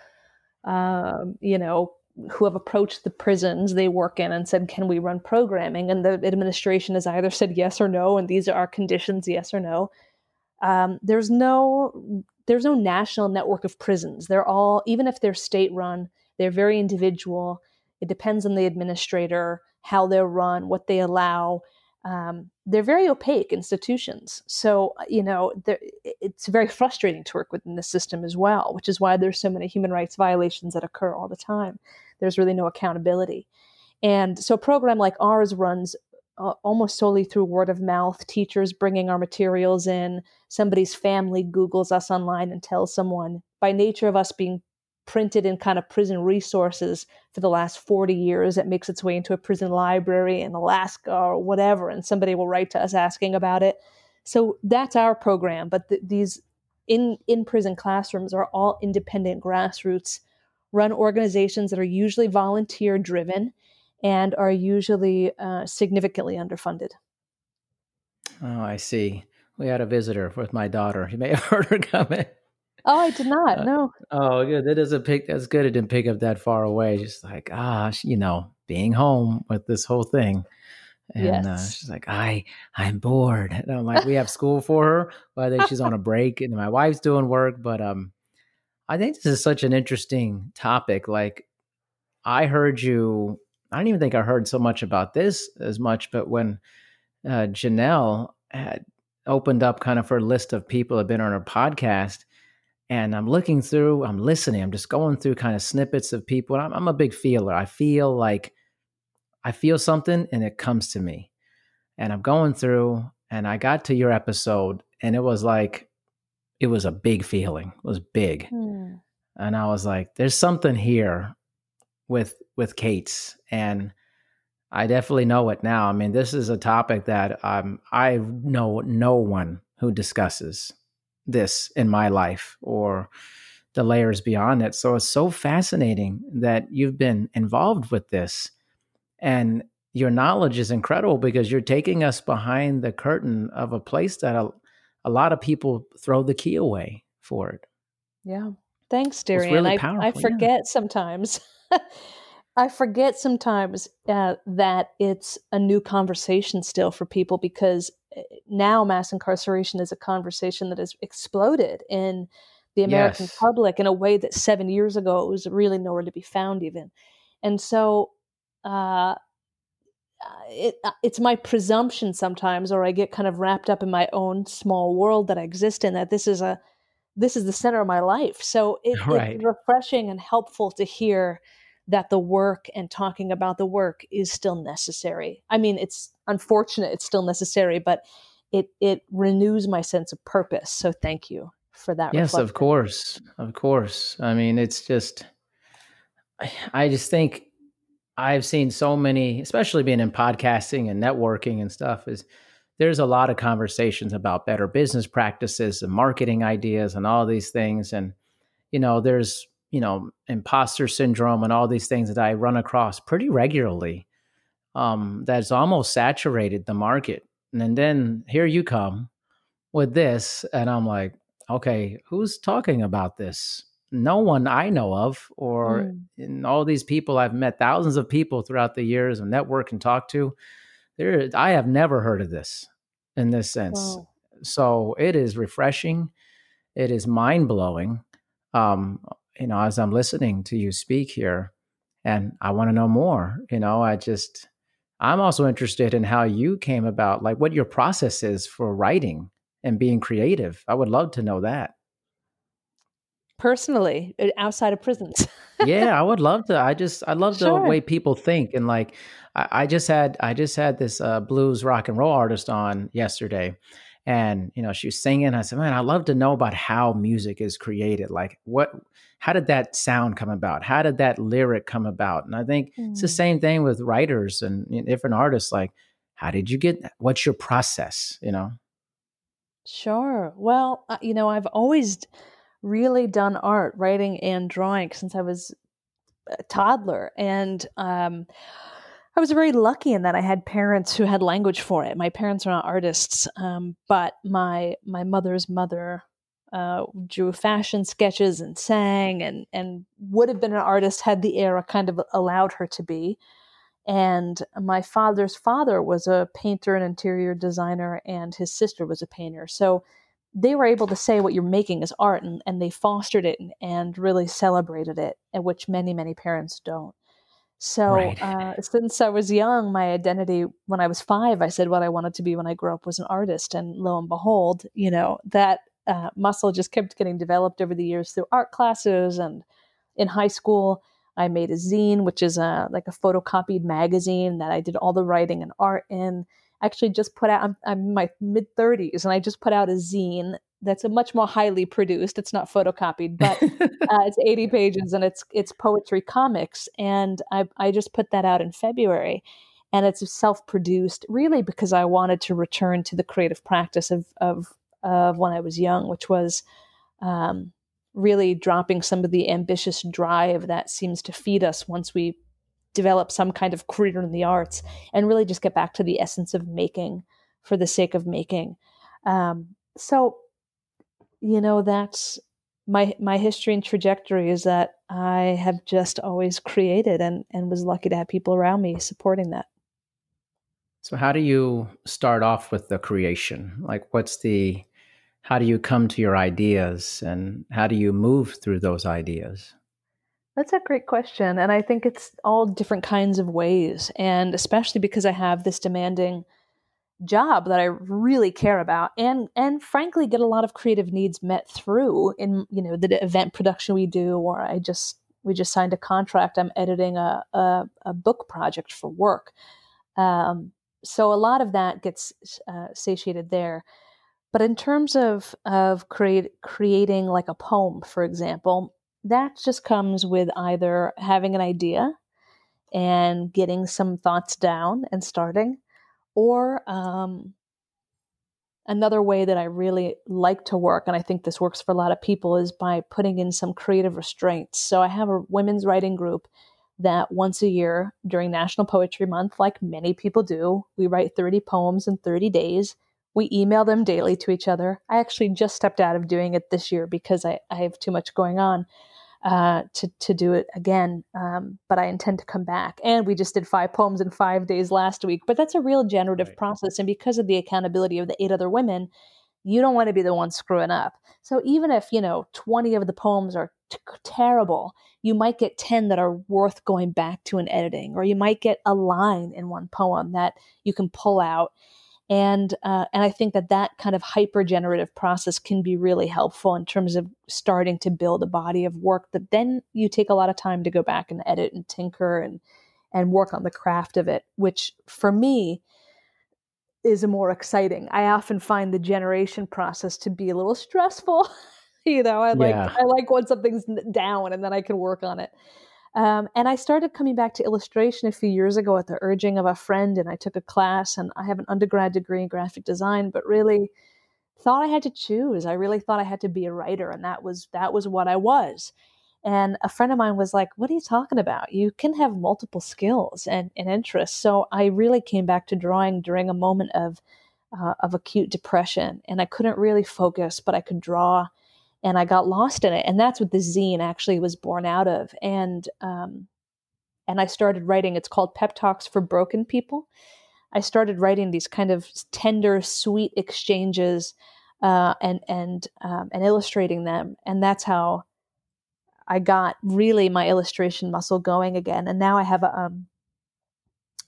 um, you know, who have approached the prisons they work in and said, "Can we run programming?" And the administration has either said yes or no, and these are our conditions, yes or no. Um, there's no there's no national network of prisons. They're all, even if they're state run, they're very individual. It depends on the administrator, how they're run, what they allow. Um, they're very opaque institutions. So, uh, you know, it's very frustrating to work within the system as well, which is why there's so many human rights violations that occur all the time. There's really no accountability. And so, a program like ours runs uh, almost solely through word of mouth, teachers bringing our materials in, somebody's family Googles us online and tells someone. By nature of us being printed in kind of prison resources for the last 40 years. It makes its way into a prison library in Alaska or whatever, and somebody will write to us asking about it. So that's our program. But th- these in in prison classrooms are all independent grassroots run organizations that are usually volunteer driven and are usually uh, significantly underfunded. Oh, I see. We had a visitor with my daughter. You may have heard her coming. Oh, I did not. Uh, no. Oh, good. That doesn't pick. That's good. It didn't pick up that far away. Just like, gosh, you know, being home with this whole thing. And uh, yes. uh, she's like, I, I'm bored. And I'm like, we have school for her. But I think she's on a break, and my wife's doing work. But um, I think this is such an interesting topic. Like, I heard you. I don't even think I heard so much about this as much. But when uh, Janelle had opened up kind of her list of people that have been on her podcast, and I'm looking through, I'm listening, I'm just going through kind of snippets of people. I'm, I'm, a big feeler. I feel like I feel something and it comes to me. And I'm going through, and I got to your episode, and it was like, it was a big feeling. It was big. Mm. And I was like, there's something here with with Caits. And I definitely know it now. I mean, this is a topic that um, I know no one who discusses this in my life or the layers beyond it. So it's so fascinating that you've been involved with this and your knowledge is incredible because you're taking us behind the curtain of a place that a, a lot of people throw the key away for it. Yeah. Thanks, Darian. Really I, I forget yeah. sometimes. I forget sometimes uh, that it's a new conversation still for people because eh, now mass incarceration is a conversation that has exploded in the American yes. public in a way that seven years ago it was really nowhere to be found even. And so, uh, it, uh, it's my presumption sometimes, or I get kind of wrapped up in my own small world that I exist in, that this is a this is the center of my life. So it, right. it's refreshing and helpful to hear that the work and talking about the work is still necessary. I mean, it's unfortunate it's still necessary, but it it renews my sense of purpose. So thank you for that. Yes, reflection. of course, of course. I mean, it's just I, I just think I've seen so many, especially being in podcasting and networking and stuff, is there's a lot of conversations about better business practices and marketing ideas and all these things. And, you know, there's, you know, imposter syndrome and all these things that I run across pretty regularly um, that's almost saturated the market. And then here you come with this. And I'm like, okay, who's talking about this? No one I know of, or mm. in all these people I've met, thousands of people throughout the years and network and talk to. There, I have never heard of this in this sense. Wow. So it is refreshing. It is mind blowing. Um, you know, as I'm listening to you speak here, and I want to know more. You know, I just I'm also interested in how you came about, like what your process is for writing and being creative. I would love to know that. Personally, uh, outside of prisons. yeah, I would love to. I just I love sure. the way people think and like I, I just had I just had this uh, blues rock and roll artist on yesterday, and you know she was singing. I said, man, i'd love to know about how music is created. Like what how did that sound come about? How did that lyric come about? And I think mm. it's the mm. same thing with writers and you know, different artists. Like, how did you get? that? What's your process? You know. Sure. Well, uh, you know, I've always really done art, writing and drawing since I was a toddler, and um, I was very lucky in that I had parents who had language for it. My parents are not artists, um, but my my mother's mother uh, drew fashion sketches and sang and and would have been an artist had the era kind of allowed her to be. And my father's father was a painter and interior designer, and his sister was a painter. So they were able to say what you're making is art, and, and they fostered it and, and really celebrated it, which many, many parents don't. So right. uh, since I was young, my identity when I was five, I said what I wanted to be when I grew up was an artist, and lo and behold, you know that uh, muscle just kept getting developed over the years through art classes. And in high school i made a zine which is a like a photocopied magazine that i did all the writing and art in. Actually just put out i'm, I'm in my mid 30s and i just put out a zine that's a much more highly produced it's not photocopied but uh, it's 80 pages and it's it's poetry comics and I, I just put that out in february and it's self-produced really because i wanted to return to the creative practice of, of of when I was young, which was um, really dropping some of the ambitious drive that seems to feed us once we develop some kind of career in the arts and really just get back to the essence of making for the sake of making. Um, so, you know, that's my my history and trajectory is that I have just always created and and was lucky to have people around me supporting that. So how do you start off with the creation? Like what's the how do you come to your ideas and how do you move through those ideas? That's a great question. And I think it's all different kinds of ways. And especially because I have this demanding job that I really care about and and frankly get a lot of creative needs met through in you know the event production we do or I just we just signed a contract. I'm editing a a, a book project for work. Um, so a lot of that gets uh, satiated there. But in terms of of create, creating like a poem, for example, that just comes with either having an idea and getting some thoughts down and starting, or um, another way that I really like to work, and I think this works for a lot of people, is by putting in some creative restraints. So I have a women's writing group that once a year during National Poetry Month, like many people do, we write 30 poems in 30 days we email them daily to each other. I actually just stepped out of doing it this year because I, I have too much going on uh, to, to do it again. Um, but I intend to come back. And we just did five poems in five days last week. But that's a real generative right. process. And because of the accountability of the eight other women, you don't want to be the one screwing up. So even if, you know, 20 of the poems are t- terrible, you might get 10 that are worth going back to and editing, or you might get a line in one poem that you can pull out. And, uh, and I think that that kind of hyper generative process can be really helpful in terms of starting to build a body of work that then you take a lot of time to go back and edit and tinker and, and work on the craft of it, which for me is a more exciting. I often find the generation process to be a little stressful. you know, I like yeah. I like when something's down and then I can work on it. Um, and I started coming back to illustration a few years ago at the urging of a friend, and I took a class. And I have an undergrad degree in graphic design, but really thought I had to choose. I really thought I had to be a writer, and that was that was what I was. And a friend of mine was like, What are you talking about? You can have multiple skills and, and interests. So I really came back to drawing during a moment of, uh, of acute depression. And I couldn't really focus, but I could draw and I got lost in it. And that's what the zine actually was born out of. And, um, and I started writing, it's called Pep Talks for Broken People. I started writing these kind of tender, sweet exchanges uh, and, and, um, and illustrating them. And that's how I got really my illustration muscle going again, and now I have a um,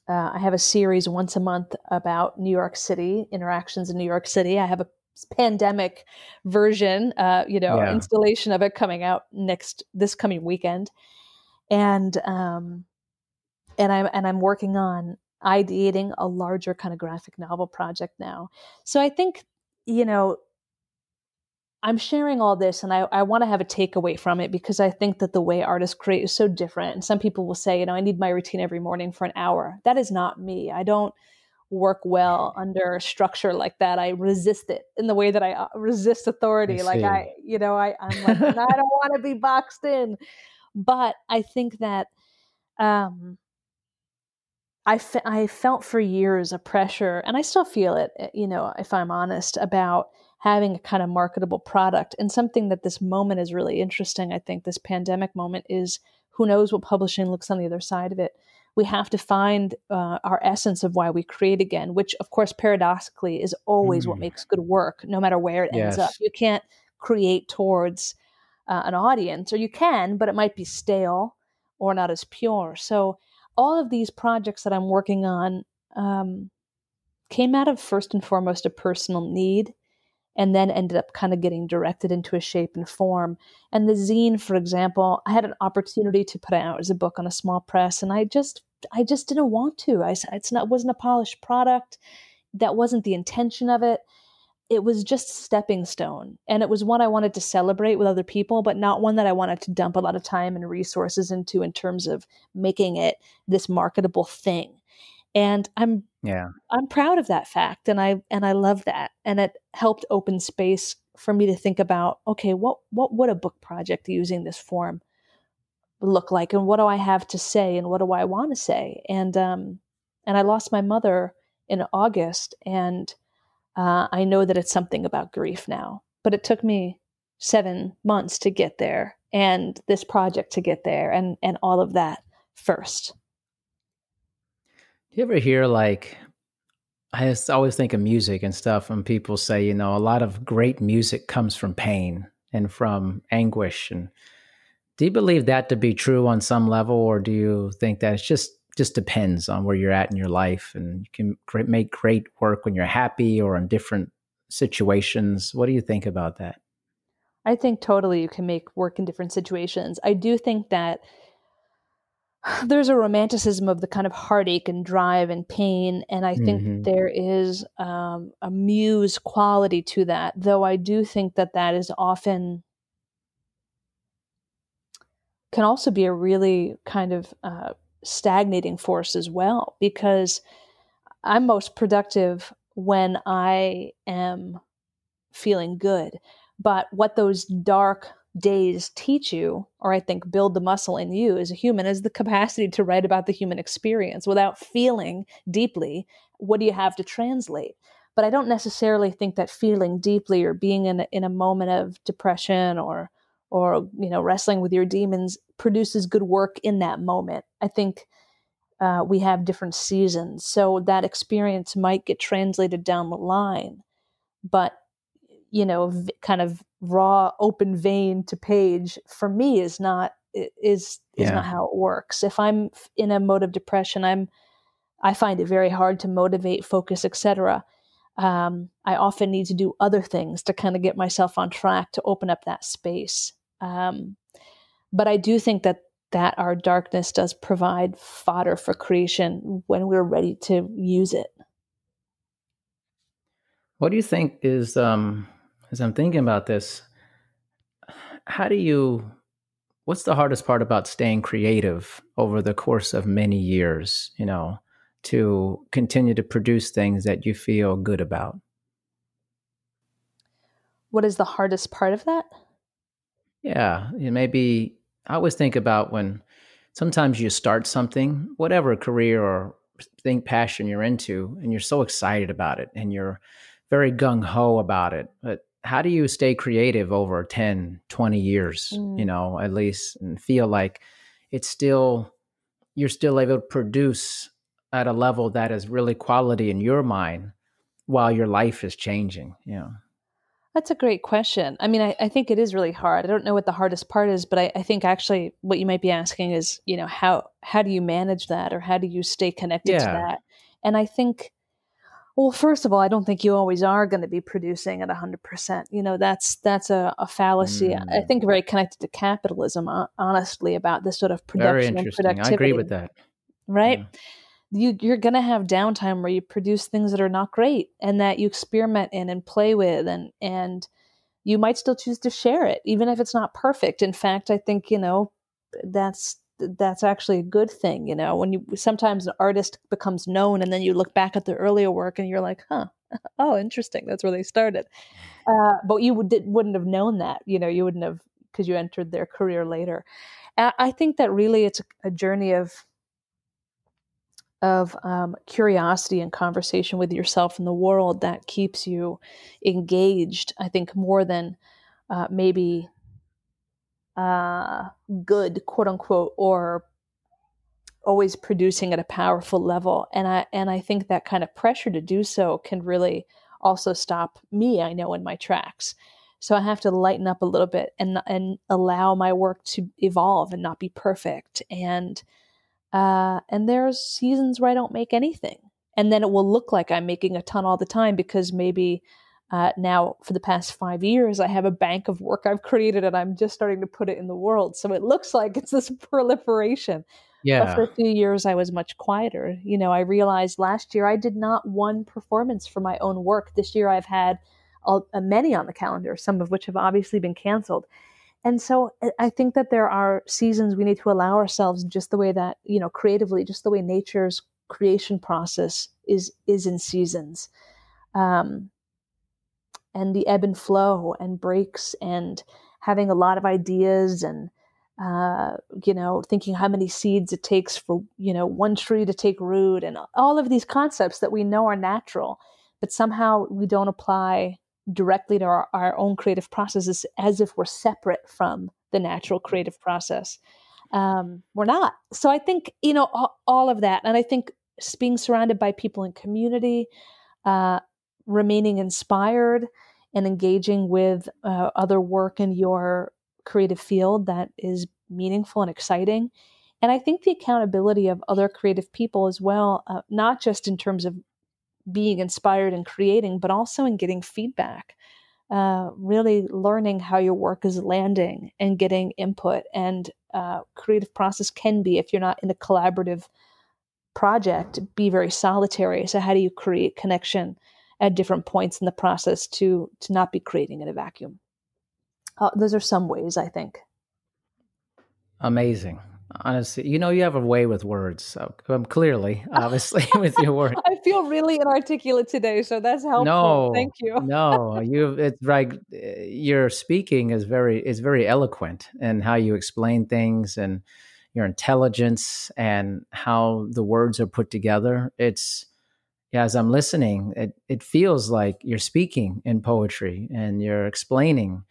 uh, I have a series once a month about New York City interactions in New York City. I have a pandemic version, uh, you know, yeah. installation of it coming out next this coming weekend, and um, and I'm and I'm working on ideating a larger kind of graphic novel project now. So I think you know I'm sharing all this and I, I want to have a takeaway from it because I think that the way artists create is so different. And some people will say, you know, I need my routine every morning for an hour. That is not me. I don't work well under a structure like that. I resist it in the way that I uh, resist authority. I like I, you know, I, I'm like, I don't want to be boxed in. But I think that um, I, fe- I felt for years a pressure, and I still feel it, eh, you know, if I'm honest, about having a kind of marketable product. And something that this moment is really interesting, I think, this pandemic moment is who knows what publishing looks on the other side of it. We have to find uh, our essence of why we create again, which, of course, paradoxically is always mm. what makes good work, no matter where it yes. ends up. You can't create towards uh, an audience, or you can, but it might be stale or not as pure. So, all of these projects that I'm working on um, came out of first and foremost a personal need and then ended up kind of getting directed into a shape and form. And the zine, for example, I had an opportunity to put out as a book on a small press, and I just I just didn't want to. I it's not wasn't a polished product. That wasn't the intention of it. It was just a stepping stone, and it was one I wanted to celebrate with other people, but not one that I wanted to dump a lot of time and resources into in terms of making it this marketable thing and i'm yeah. I'm proud of that fact and i and i love that and it helped open space for me to think about okay what what would a book project using this form look like and what do i have to say and what do i want to say? And um and i lost my mother in august and uh, i know that it's something about grief now but it took me seven months to get there and this project to get there and and all of that first do you ever hear like I always think of music and stuff when people say, you know, a lot of great music comes from pain and from anguish and do you believe that to be true on some level or do you think that it just just depends on where you're at in your life and you can make great work when you're happy or in different situations? What do you think about that? I think totally you can make work in different situations. I do think that there's a romanticism of the kind of heartache and drive and pain and i think mm-hmm. there is um, a muse quality to that though i do think that that is often can also be a really kind of uh, stagnating force as well because i'm most productive when i am feeling good but what those dark days teach you, or I think build the muscle in you as a human, is the capacity to write about the human experience without feeling deeply. What do you have to translate? But I don't necessarily think that feeling deeply or being in a, in a moment of depression or or you know wrestling with your demons produces good work in that moment. I think uh, we have different seasons, so that experience might get translated down the line, but you know v- kind of raw open vein to page for me is not is is Yeah. not how it works. If i'm in a mode of depression i'm i find it very hard to motivate focus etc um, i often need to do other things to kind of get myself on track to open up that space. Um, but i do think that that our darkness does provide fodder for creation when we're ready to use it. What do you think is um as I'm thinking about this, how do you what's the hardest part about staying creative over the course of many years, you know, to continue to produce things that you feel good about? what is the hardest part of that Yeah, it maybe I always think about when sometimes you start something, whatever career or thing passion you're into, and you're so excited about it and you're very gung ho about it. But how do you stay creative over 10, 20 years, you Mm. know, at least, and feel like it's still, you're still able to produce at a level that is really quality in your mind while your life is changing, you know? That's a great question. I mean, I, I think it is really hard. I don't know what the hardest part is, but I, I think actually what you might be asking is, you know, how how do you manage that or how do you stay connected to that? And I think, well, first of all, I don't think you always are going to be producing at hundred percent. You know, that's that's a, a fallacy. I Mm. think very connected to capitalism, honestly, about this sort of production and interesting. I productivity agree with that. right? Yeah. You, you're going to have downtime where you produce things that are not great and that you experiment in and play with, and and you might still choose to share it, even if it's not perfect. In fact, I think you know that's that's actually a good thing. You know, when you sometimes an artist becomes known, and then you look back at the earlier work, and you're like, huh, oh, interesting. That's where they started. Uh, but you would, wouldn't have known that. You know, you wouldn't have because you entered their career later. I I think that really it's a, a journey of of um, curiosity and conversation with yourself and the world that keeps you engaged. I think more than uh, maybe uh, good, quote unquote, or always producing at a powerful level. And I and I think that kind of pressure to do so can really also stop me. I know in my tracks. So I have to lighten up a little bit and and allow my work to evolve and not be perfect. And uh, and there's seasons where I don't make anything. And then it will look like I'm making a ton all the time because maybe uh, now for the past five years, I have a bank of work I've created and I'm just starting to put it in the world. So it looks like it's this proliferation. But for a few years, I was much quieter. You know, I realized last year I did not one performance for my own work. This year I've had a, a many on the calendar, some of which have obviously been canceled. And so I- I think that there are seasons we need to allow ourselves just the way that, you know, creatively, just the way nature's creation process is is in seasons. Um, and the ebb and flow and breaks and having a lot of ideas and uh, you know thinking how many seeds it takes for you know one tree to take root and all of these concepts that we know are natural but somehow we don't apply directly to our, our own creative processes as if we're separate from the natural creative process. Um, we're not. So i think you know all, all of that and i think being surrounded by people in community uh, remaining inspired and engaging with uh, other work in your creative field that is meaningful and exciting. And I think the accountability of other creative people as well, uh, not just in terms of being inspired and creating, but also in getting feedback, uh, really learning how your work is landing and getting input. And uh, creative process can be, if you're not in a collaborative project, be very solitary. So, how do you create connection at different points in the process to to not be creating in a vacuum? Uh, those are some ways I think. Amazing. Honestly, you know, you have a way with words. So, um, clearly, obviously, with your work. I feel really inarticulate today, so that's helpful. No, Thank you. no, you. It's like uh, your speaking is very is very eloquent and how you explain things and your intelligence and how the words are put together. It's as I'm listening, it it feels like you're speaking in poetry and you're explaining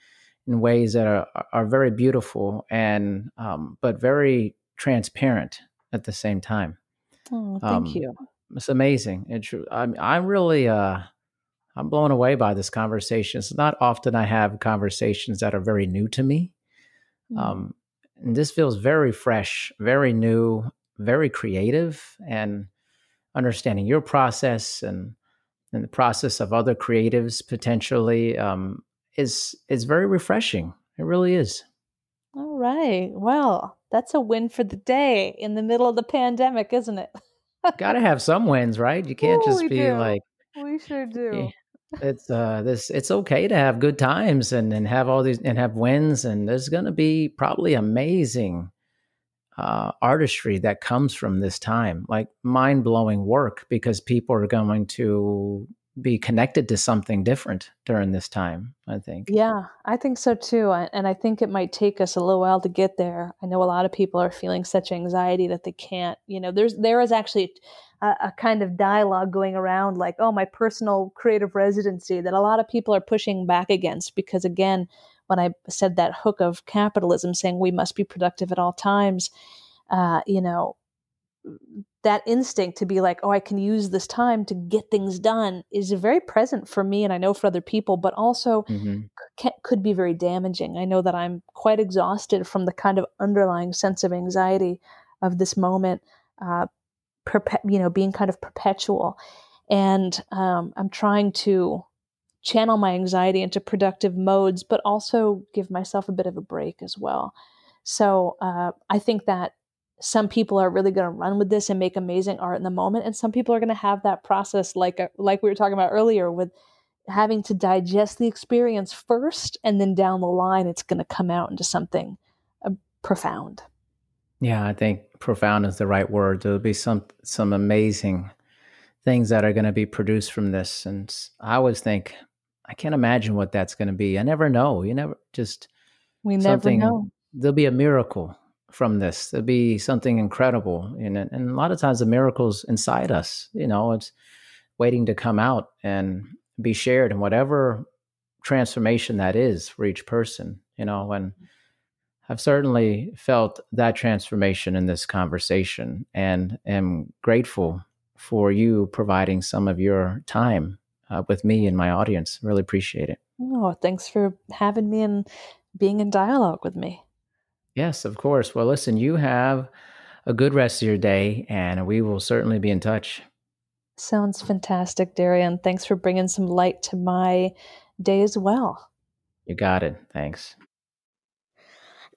in ways that are are very beautiful and um, but very transparent at the same time. Oh, thank Um, you. it's amazing. It's I'm I'm really uh I'm blown away by this conversation. It's not often I have conversations that are very new to me. Mm. Um, and this feels very fresh, very new, very creative, and understanding your process and and the process of other creatives potentially um, is is very refreshing. It really is. All right. Well, that's a win for the day in the middle of the pandemic, isn't it? Got to have some wins, right? You can't just be do. like we sure do. It's uh this it's okay to have good times and and have all these and have wins and there's going to be probably amazing uh, artistry that comes from this time, like mind blowing work, because people are going to be connected to something different during this time. I think. Yeah, I think so too, and I think it might take us a little while to get there. I know a lot of people are feeling such anxiety that they can't. You know, there's there is actually a, a kind of dialogue going around, like, oh, my personal creative residency, that a lot of people are pushing back against because, again, when I said that hook of capitalism saying we must be productive at all times, uh, you know, that instinct to be like, oh, I can use this time to get things done is very present for me and I know for other people, but also mm-hmm. c- could be very damaging. I know that I'm quite exhausted from the kind of underlying sense of anxiety of this moment, uh, perpe- you know, being kind of perpetual. And um, I'm trying to channel my anxiety into productive modes, but also give myself a bit of a break as well. So uh, I think that some people are really going to run with this and make amazing art in the moment and some people are going to have that process like uh, like we were talking about earlier with having to digest the experience first and then down the line it's going to come out into something uh, profound yeah i think profound is the right word there'll be some some amazing things that are going to be produced from this and i always think i can't imagine what that's going to be i never know you never just we never know there'll be a miracle from this. There'll be something incredible in it. And a lot of times the miracles inside us, you know, it's waiting to come out and be shared and whatever transformation that is for each person, you know, and I've certainly felt that transformation in this conversation and am grateful for you providing some of your time uh, with me and my audience. Really appreciate it. Oh, thanks for having me and being in dialogue with me. Yes, of course. Well, listen, you have a good rest of your day, and we will certainly be in touch. Sounds fantastic, Darian. Thanks for bringing some light to my day as well. You got it. Thanks.